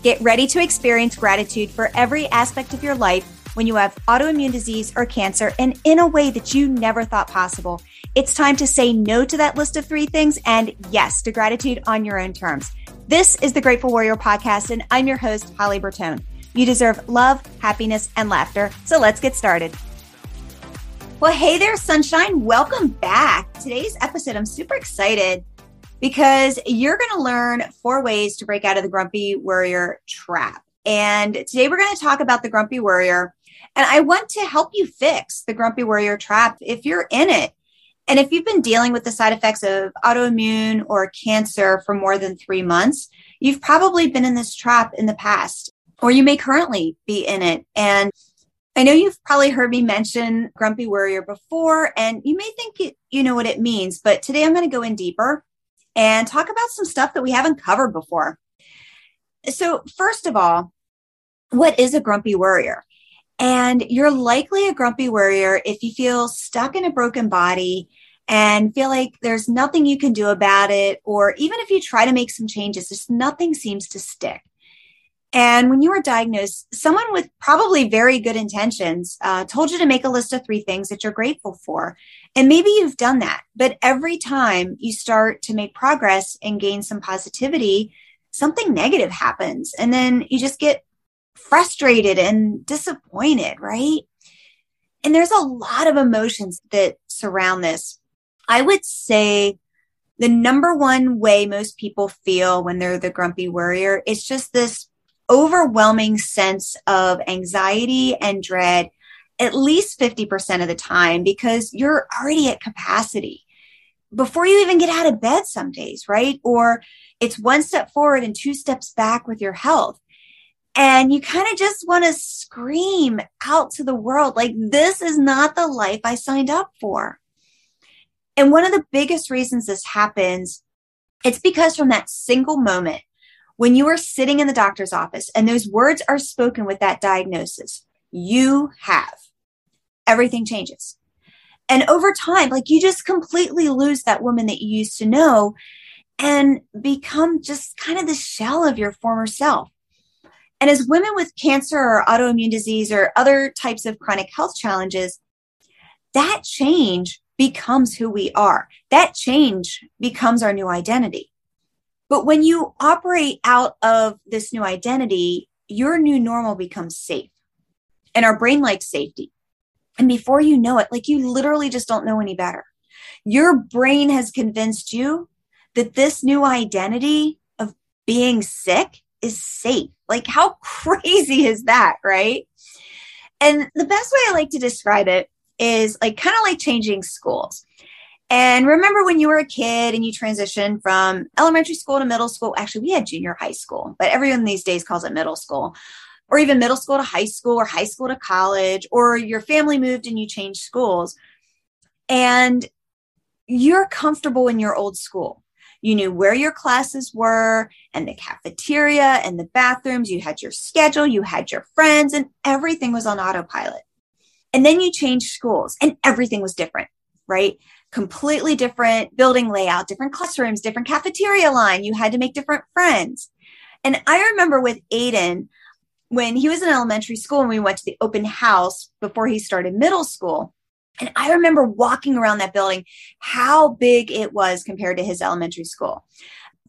Get ready to experience gratitude for every aspect of your life when you have autoimmune disease or cancer and in a way that you never thought possible. It's time to say no to that list of three things and yes to gratitude on your own terms. This is the Grateful Warrior podcast, and I'm your host, Holly Bertone. You deserve love, happiness, and laughter. So let's get started. Well, hey there, sunshine. Welcome back. Today's episode, I'm super excited because you're going to learn four ways to break out of the grumpy worrier trap. And today we're going to talk about the grumpy worrier. And I want to help you fix the grumpy worrier trap if you're in it. And if you've been dealing with the side effects of autoimmune or cancer for more than three months, you've probably been in this trap in the past, or you may currently be in it. And I know you've probably heard me mention grumpy worrier before, and you may think it, you know what it means, but today I'm going to go in deeper and talk about some stuff that we haven't covered before. So, first of all, what is a grumpy worrier? And you're likely a grumpy worrier if you feel stuck in a broken body and feel like there's nothing you can do about it, or even if you try to make some changes, just nothing seems to stick. And when you were diagnosed, someone with probably very good intentions uh, told you to make a list of three things that you're grateful for. And maybe you've done that, but every time you start to make progress and gain some positivity, something negative happens. And then you just get frustrated and disappointed, right? And there's a lot of emotions that surround this. I would say the number one way most people feel when they're the grumpy worrier is just this overwhelming sense of anxiety and dread at least 50% of the time because you're already at capacity before you even get out of bed some days, right? Or it's one step forward and two steps back with your health. And you kind of just want to scream out to the world, like, this is not the life I signed up for. And one of the biggest reasons this happens, it's because from that single moment when you are sitting in the doctor's office and those words are spoken with that diagnosis, you have, everything changes. And over time, like you just completely lose that woman that you used to know and become just kind of the shell of your former self. And as women with cancer or autoimmune disease or other types of chronic health challenges, that change becomes who we are. That change becomes our new identity. But when you operate out of this new identity, your new normal becomes safe. And our brain likes safety. And before you know it, like you literally just don't know any better. Your brain has convinced you that this new identity of being sick is safe. Like, how crazy is that, right? And the best way I like to describe it is like kind of like changing schools. And remember when you were a kid and you transitioned from elementary school to middle school? Actually, we had junior high school, but everyone these days calls it middle school, or even middle school to high school, or high school to college, or your family moved and you changed schools. And you're comfortable in your old school. You knew where your classes were and the cafeteria and the bathrooms. You had your schedule, you had your friends, and everything was on autopilot. And then you changed schools and everything was different, right? Completely different building layout, different classrooms, different cafeteria line. You had to make different friends. And I remember with Aiden, when he was in elementary school and we went to the open house before he started middle school. And I remember walking around that building, how big it was compared to his elementary school.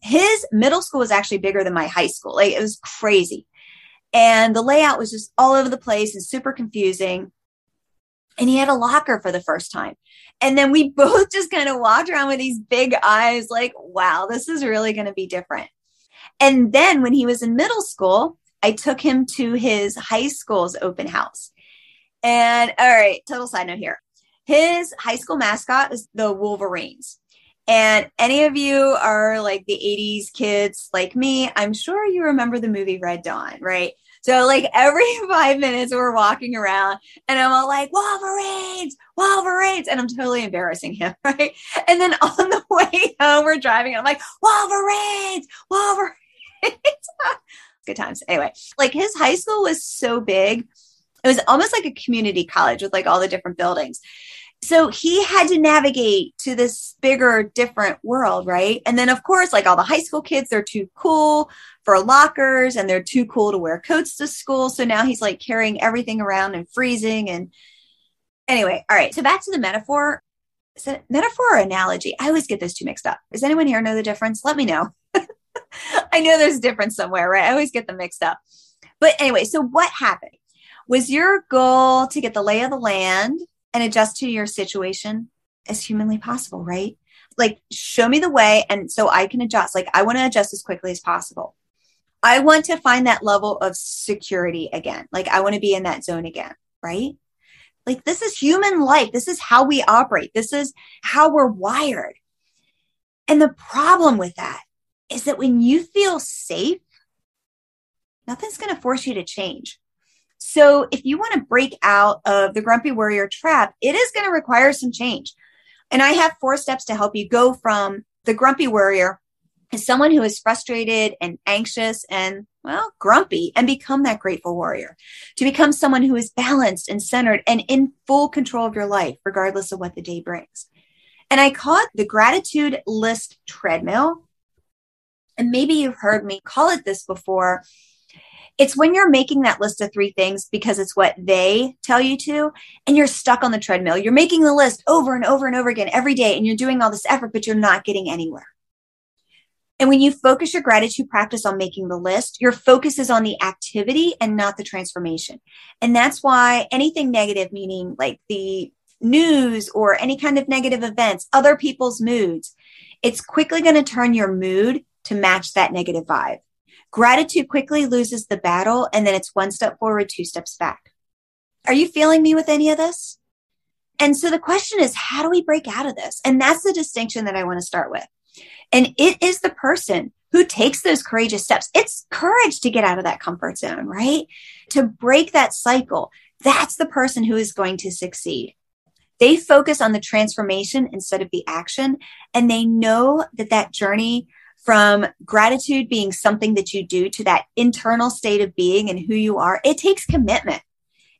His middle school was actually bigger than my high school. Like it was crazy. And the layout was just all over the place and super confusing and he had a locker for the first time. And then we both just kind of walked around with these big eyes, like, wow, this is really going to be different. And then when he was in middle school, I took him to his high school's open house. And all right, total side note here. His high school mascot is the Wolverines. And any of you are like the 80s kids like me, I'm sure you remember the movie Red Dawn, right? So like every five minutes we're walking around and I'm all like, Wolverines, Wolverines. And I'm totally embarrassing him, right? And then on the way home, we're driving and I'm like, Wolverines, Wolverines. Good times. Anyway, like his high school was so big. It was almost like a community college with like all the different buildings. So he had to navigate to this bigger, different world, right? And then, of course, like all the high school kids, they're too cool for lockers and they're too cool to wear coats to school. So now he's like carrying everything around and freezing. And anyway, all right. So back to the metaphor. Is it metaphor or analogy? I always get those two mixed up. Does anyone here know the difference? Let me know. I know there's a difference somewhere, right? I always get them mixed up. But anyway, so what happened? Was your goal to get the lay of the land and adjust to your situation as humanly possible, right? Like, show me the way. And so I can adjust. Like, I want to adjust as quickly as possible. I want to find that level of security again. Like, I want to be in that zone again, right? Like, this is human life. This is how we operate. This is how we're wired. And the problem with that is that when you feel safe, nothing's going to force you to change. So if you want to break out of the grumpy worrier trap, it is going to require some change. And I have four steps to help you go from the grumpy worrier as someone who is frustrated and anxious and well, grumpy and become that grateful warrior to become someone who is balanced and centered and in full control of your life, regardless of what the day brings. And I call it the gratitude list treadmill. And maybe you've heard me call it this before it's when you're making that list of three things because it's what they tell you to, and you're stuck on the treadmill. You're making the list over and over and over again every day, and you're doing all this effort, but you're not getting anywhere. And when you focus your gratitude practice on making the list, your focus is on the activity and not the transformation. And that's why anything negative, meaning like the news or any kind of negative events, other people's moods, it's quickly going to turn your mood to match that negative vibe. Gratitude quickly loses the battle and then it's one step forward, two steps back. Are you feeling me with any of this? And so the question is, how do we break out of this? And that's the distinction that I want to start with. And it is the person who takes those courageous steps. It's courage to get out of that comfort zone, right? To break that cycle. That's the person who is going to succeed. They focus on the transformation instead of the action. And they know that that journey from gratitude being something that you do to that internal state of being and who you are, it takes commitment.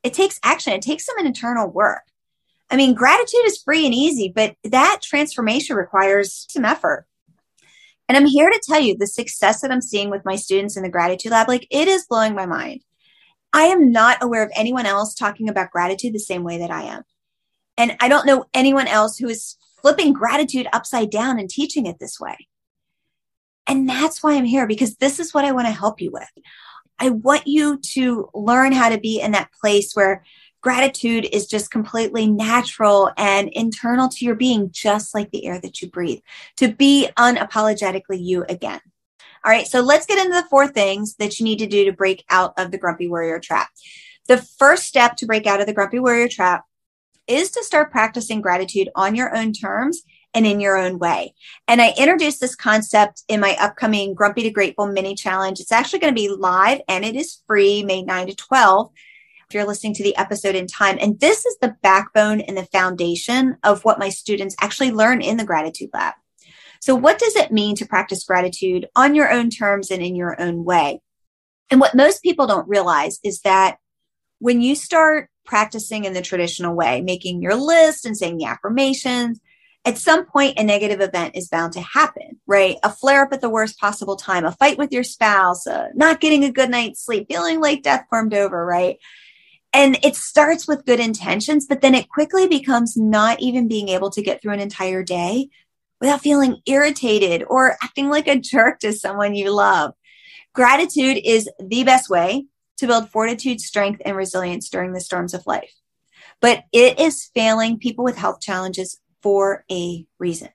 It takes action. It takes some internal work. I mean, gratitude is free and easy, but that transformation requires some effort. And I'm here to tell you the success that I'm seeing with my students in the gratitude lab, like it is blowing my mind. I am not aware of anyone else talking about gratitude the same way that I am. And I don't know anyone else who is flipping gratitude upside down and teaching it this way. And that's why I'm here because this is what I want to help you with. I want you to learn how to be in that place where gratitude is just completely natural and internal to your being, just like the air that you breathe, to be unapologetically you again. All right, so let's get into the four things that you need to do to break out of the grumpy worrier trap. The first step to break out of the grumpy worrier trap is to start practicing gratitude on your own terms and in your own way. And I introduced this concept in my upcoming Grumpy to Grateful mini challenge. It's actually going to be live and it is free May 9 to 12 if you're listening to the episode in time. And this is the backbone and the foundation of what my students actually learn in the gratitude lab. So what does it mean to practice gratitude on your own terms and in your own way? And what most people don't realize is that when you start practicing in the traditional way, making your list and saying the affirmations, at some point a negative event is bound to happen, right? A flare up at the worst possible time, a fight with your spouse, uh, not getting a good night's sleep, feeling like death formed over, right? And it starts with good intentions, but then it quickly becomes not even being able to get through an entire day without feeling irritated or acting like a jerk to someone you love. Gratitude is the best way to build fortitude, strength, and resilience during the storms of life. But it is failing people with health challenges for a reason.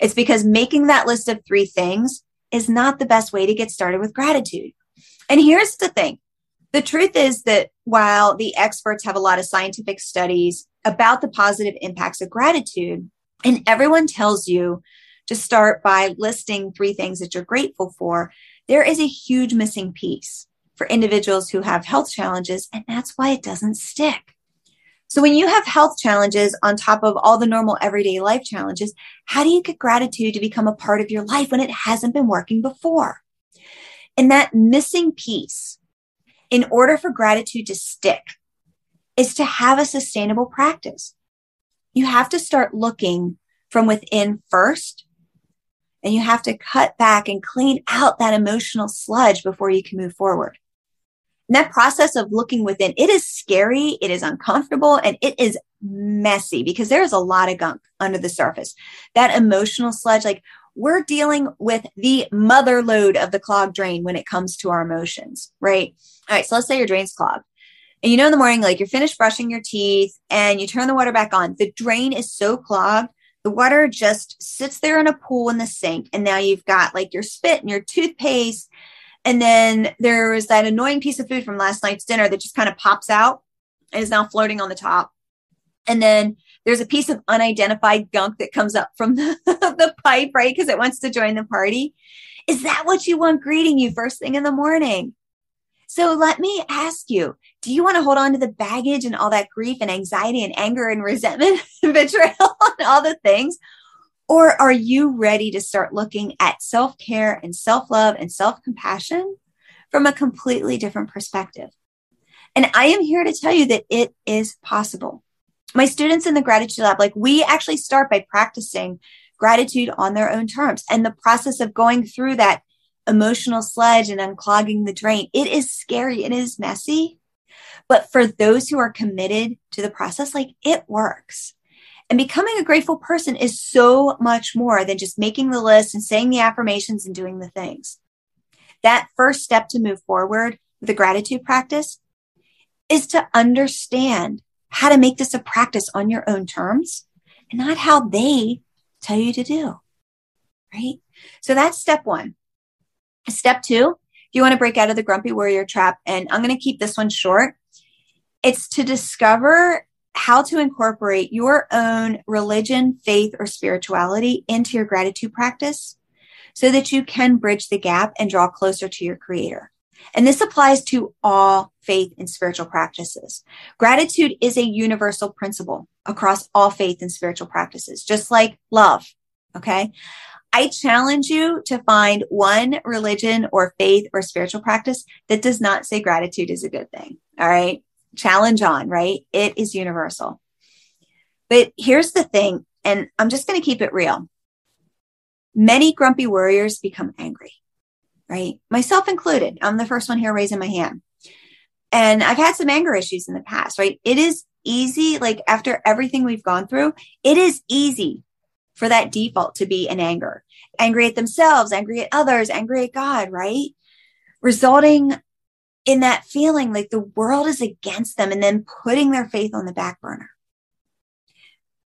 It's because making that list of three things is not the best way to get started with gratitude. And here's the thing. The truth is that while the experts have a lot of scientific studies about the positive impacts of gratitude, and everyone tells you to start by listing three things that you're grateful for, there is a huge missing piece for individuals who have health challenges, and that's why it doesn't stick. So when you have health challenges on top of all the normal everyday life challenges, how do you get gratitude to become a part of your life when it hasn't been working before? And that missing piece, in order for gratitude to stick, is to have a sustainable practice. you have to start looking from within first. And you have to cut back and clean out that emotional sludge before you can move forward. And that process of looking within, it is scary, it is uncomfortable, and it is messy because there's a lot of gunk under the surface. That emotional sludge, like we're dealing with the mother load of the clogged drain when it comes to our emotions, right? All right, so let's say your drain's clogged. And you know, in the morning, like you're finished brushing your teeth and you turn the water back on. The drain is so clogged, the water just sits there in a pool in the sink. And now you've got like your spit and your toothpaste. And then there was that annoying piece of food from last night's dinner that just kind of pops out and is now floating on the top. And then there's a piece of unidentified gunk that comes up from the, the pipe, right? Because it wants to join the party. Is that what you want greeting you first thing in the morning? So let me ask you, do you want to hold on to the baggage and all that grief and anxiety and anger and resentment and betrayal and all the things? Or are you ready to start looking at self care and self love and self compassion from a completely different perspective? And I am here to tell you that it is possible my students in the gratitude lab, like we actually start by practicing gratitude on their own terms. And the process of going through that emotional sludge and unclogging the drain, it is scary. It is messy. But for those who are committed to the process, like it works. And becoming a grateful person is so much more than just making the list and saying the affirmations and doing the things. That first step to move forward with the gratitude practice is to understand how to make this a practice on your own terms and not how they tell you to do. Right. So that's step one. Step two, if you want to break out of the grumpy worrier trap, and I'm going to keep this one short, it's to discover how to incorporate your own religion, faith, or spirituality into your gratitude practice so that you can bridge the gap and draw closer to your creator. And this applies to all faith and spiritual practices. Gratitude is a universal principle across all faith and spiritual practices, just like love. Okay. I challenge you to find one religion or faith or spiritual practice that does not say gratitude is a good thing. All right. Challenge on, right? It is universal. But here's the thing, and I'm just going to keep it real. Many grumpy worriers become angry right? Myself included. I'm the first one here raising my hand. And I've had some anger issues in the past, right? It is easy, like after everything we've gone through, it is easy for that default to be an anger, angry at themselves, angry at others, angry at God, right? Resulting in that feeling like the world is against them and then putting their faith on the back burner.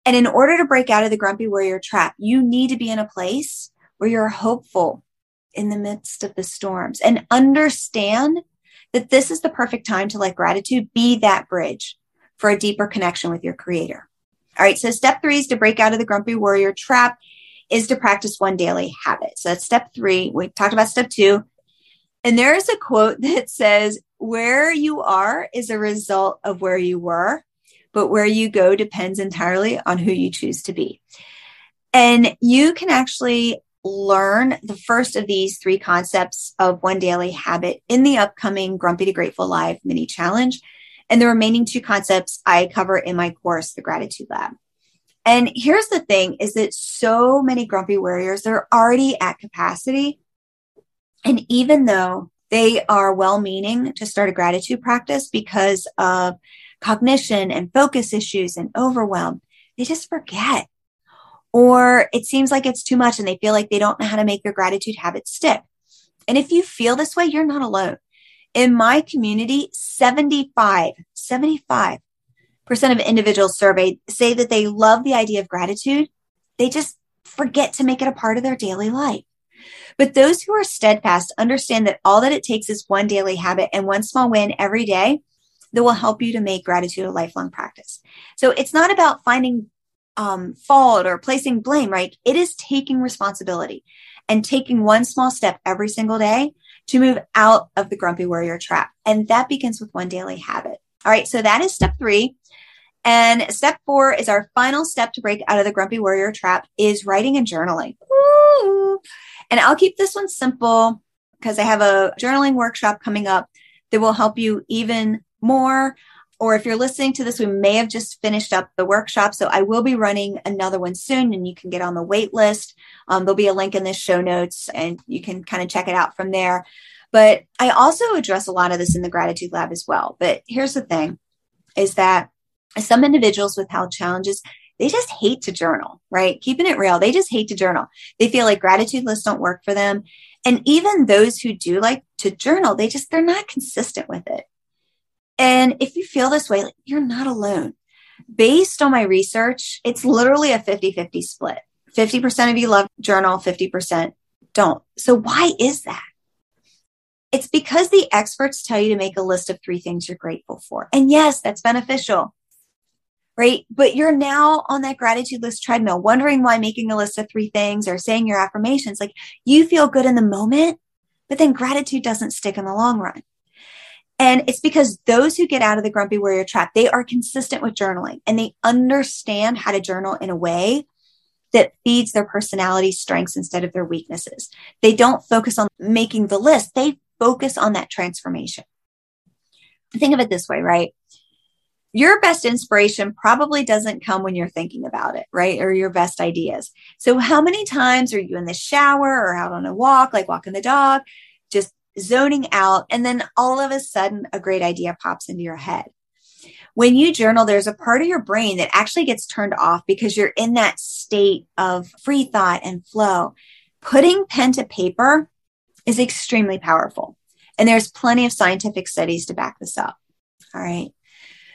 And in order to break out of the grumpy worrier trap, you need to be in a place where you're hopeful, in the midst of the storms and understand that this is the perfect time to let gratitude be that bridge for a deeper connection with your creator. All right. So step three is to break out of the grumpy warrior trap is to practice one daily habit. So that's step three. We talked about step two. And there is a quote that says, where you are is a result of where you were, but where you go depends entirely on who you choose to be. And you can actually learn the first of these three concepts of one daily habit in the upcoming Grumpy to Grateful Live mini challenge. And the remaining two concepts I cover in my course, the Gratitude Lab. And here's the thing is that so many grumpy worriers, they're already at capacity. And even though they are well meaning to start a gratitude practice because of cognition and focus issues and overwhelm, they just forget or it seems like it's too much and they feel like they don't know how to make their gratitude habit stick. And if you feel this way, you're not alone. In my community, 75, 75% of individuals surveyed say that they love the idea of gratitude. They just forget to make it a part of their daily life. But those who are steadfast understand that all that it takes is one daily habit and one small win every day that will help you to make gratitude a lifelong practice. So it's not about finding um, fault or placing blame, right? It is taking responsibility and taking one small step every single day to move out of the grumpy worrier trap. And that begins with one daily habit. All right. So that is step three. And step four is our final step to break out of the grumpy worrier trap is writing and journaling. Woo! And I'll keep this one simple because I have a journaling workshop coming up that will help you even more or if you're listening to this, we may have just finished up the workshop. So I will be running another one soon and you can get on the wait list. Um, there'll be a link in the show notes and you can kind of check it out from there. But I also address a lot of this in the gratitude lab as well. But here's the thing is that some individuals with health challenges, they just hate to journal, right? Keeping it real. They just hate to journal. They feel like gratitude lists don't work for them. And even those who do like to journal, they just, they're not consistent with it. And if you feel this way, like, you're not alone. Based on my research, it's literally a 50 50 split. 50% of you love journal, 50% don't. So why is that? It's because the experts tell you to make a list of three things you're grateful for. And yes, that's beneficial, right? But you're now on that gratitude list treadmill, wondering why making a list of three things or saying your affirmations, like you feel good in the moment, but then gratitude doesn't stick in the long run. And it's because those who get out of the grumpy worrier trap, they are consistent with journaling and they understand how to journal in a way that feeds their personality strengths instead of their weaknesses. They don't focus on making the list. They focus on that transformation. Think of it this way, right? Your best inspiration probably doesn't come when you're thinking about it, right? Or your best ideas. So how many times are you in the shower or out on a walk, like walking the dog, just zoning out, and then all of a sudden a great idea pops into your head. When you journal, there's a part of your brain that actually gets turned off because you're in that state of free thought and flow. Putting pen to paper is extremely powerful. And there's plenty of scientific studies to back this up. All right.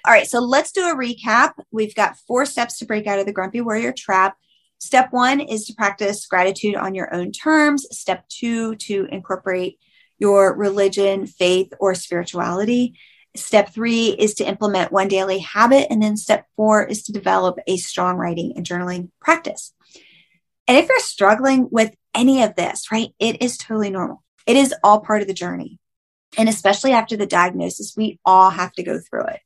All right. So let's do a recap. We've got four steps to break out of the grumpy worrier trap. Step one is to practice gratitude on your own terms. Step two, to incorporate your religion, faith, or spirituality. Step three is to implement one daily habit. And then step four is to develop a strong writing and journaling practice. And if you're struggling with any of this, right, it is totally normal. It is all part of the journey. And especially after the diagnosis, we all have to go through it.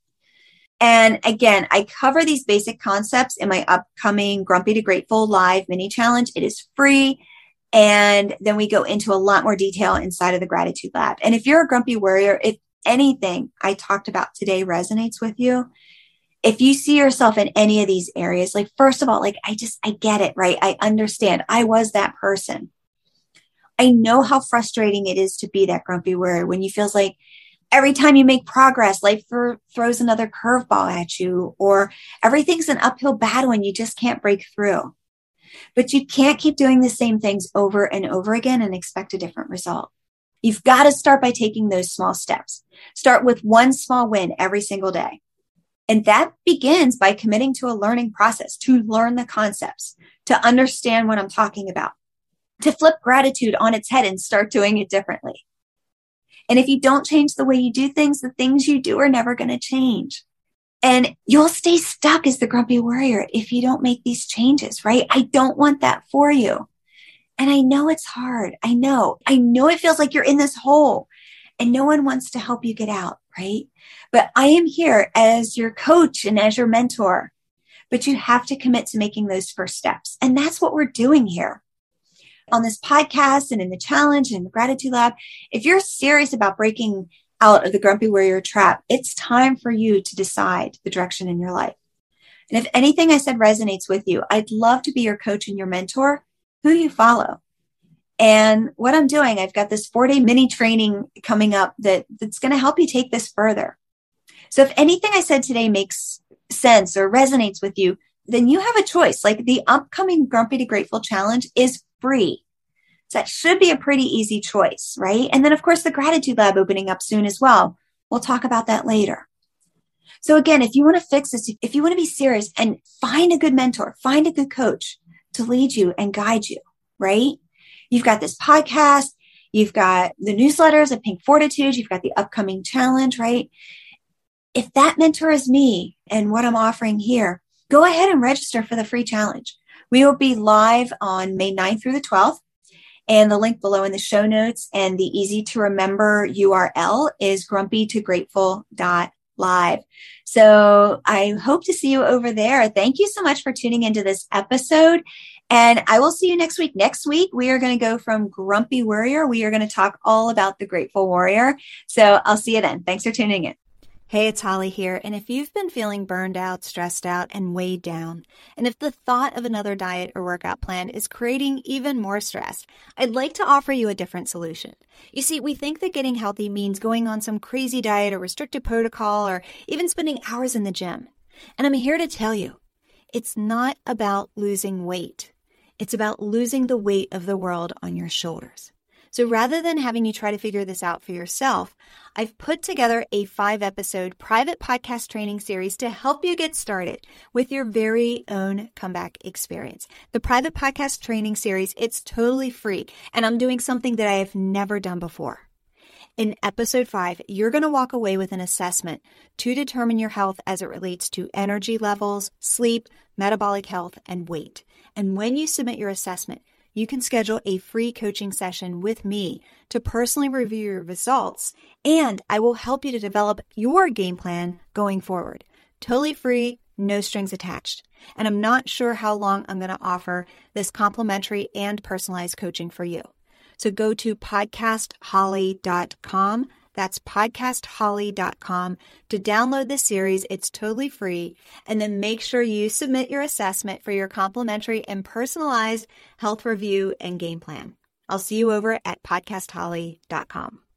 And again, I cover these basic concepts in my upcoming Grumpy to Grateful live mini challenge. It is free. And then we go into a lot more detail inside of the gratitude lab. And if you're a grumpy worrier, if anything I talked about today resonates with you, if you see yourself in any of these areas, like, first of all, like, I just, I get it, right? I understand. I was that person. I know how frustrating it is to be that grumpy worrier when you feels like every time you make progress, life th- throws another curveball at you, or everything's an uphill battle and you just can't break through. But you can't keep doing the same things over and over again and expect a different result. You've got to start by taking those small steps. Start with one small win every single day. And that begins by committing to a learning process to learn the concepts, to understand what I'm talking about, to flip gratitude on its head and start doing it differently. And if you don't change the way you do things, the things you do are never going to change. And you'll stay stuck as the grumpy worrier if you don't make these changes, right? I don't want that for you. And I know it's hard. I know. I know it feels like you're in this hole and no one wants to help you get out, right? But I am here as your coach and as your mentor. But you have to commit to making those first steps. And that's what we're doing here on this podcast and in the challenge and the gratitude lab. If you're serious about breaking out of the grumpy worrier trap, it's time for you to decide the direction in your life. And if anything I said resonates with you, I'd love to be your coach and your mentor. Who you follow? And what I'm doing, I've got this four day mini training coming up that, that's going to help you take this further. So if anything I said today makes sense or resonates with you, then you have a choice. Like the upcoming Grumpy to Grateful challenge is free. So that should be a pretty easy choice, right? And then, of course, the gratitude lab opening up soon as well. We'll talk about that later. So again, if you want to fix this, if you want to be serious and find a good mentor, find a good coach to lead you and guide you, right? You've got this podcast. You've got the newsletters of Pink Fortitude. You've got the upcoming challenge, right? If that mentor is me and what I'm offering here, go ahead and register for the free challenge. We will be live on May 9th through the 12th. And the link below in the show notes and the easy to remember URL is grumpy2grateful.live. So I hope to see you over there. Thank you so much for tuning into this episode. And I will see you next week. Next week, we are going to go from Grumpy Worrier. We are going to talk all about the Grateful Warrior. So I'll see you then. Thanks for tuning in. Hey, it's Holly here. And if you've been feeling burned out, stressed out, and weighed down, and if the thought of another diet or workout plan is creating even more stress, I'd like to offer you a different solution. You see, we think that getting healthy means going on some crazy diet or restricted protocol or even spending hours in the gym. And I'm here to tell you, it's not about losing weight. It's about losing the weight of the world on your shoulders. So rather than having you try to figure this out for yourself, I've put together a five episode private podcast training series to help you get started with your very own comeback experience. The private podcast training series, it's totally free and I'm doing something that I have never done before. In episode five, you're going to walk away with an assessment to determine your health as it relates to energy levels, sleep, metabolic health, and weight. And when you submit your assessment, you can schedule a free coaching session with me to personally review your results, and I will help you to develop your game plan going forward. Totally free, no strings attached. And I'm not sure how long I'm going to offer this complimentary and personalized coaching for you. So go to podcastholly.com that's podcastholly.com to download the series. It's totally free. And then make sure you submit your assessment for your complimentary and personalized health review and game plan. I'll see you over at podcastholly.com.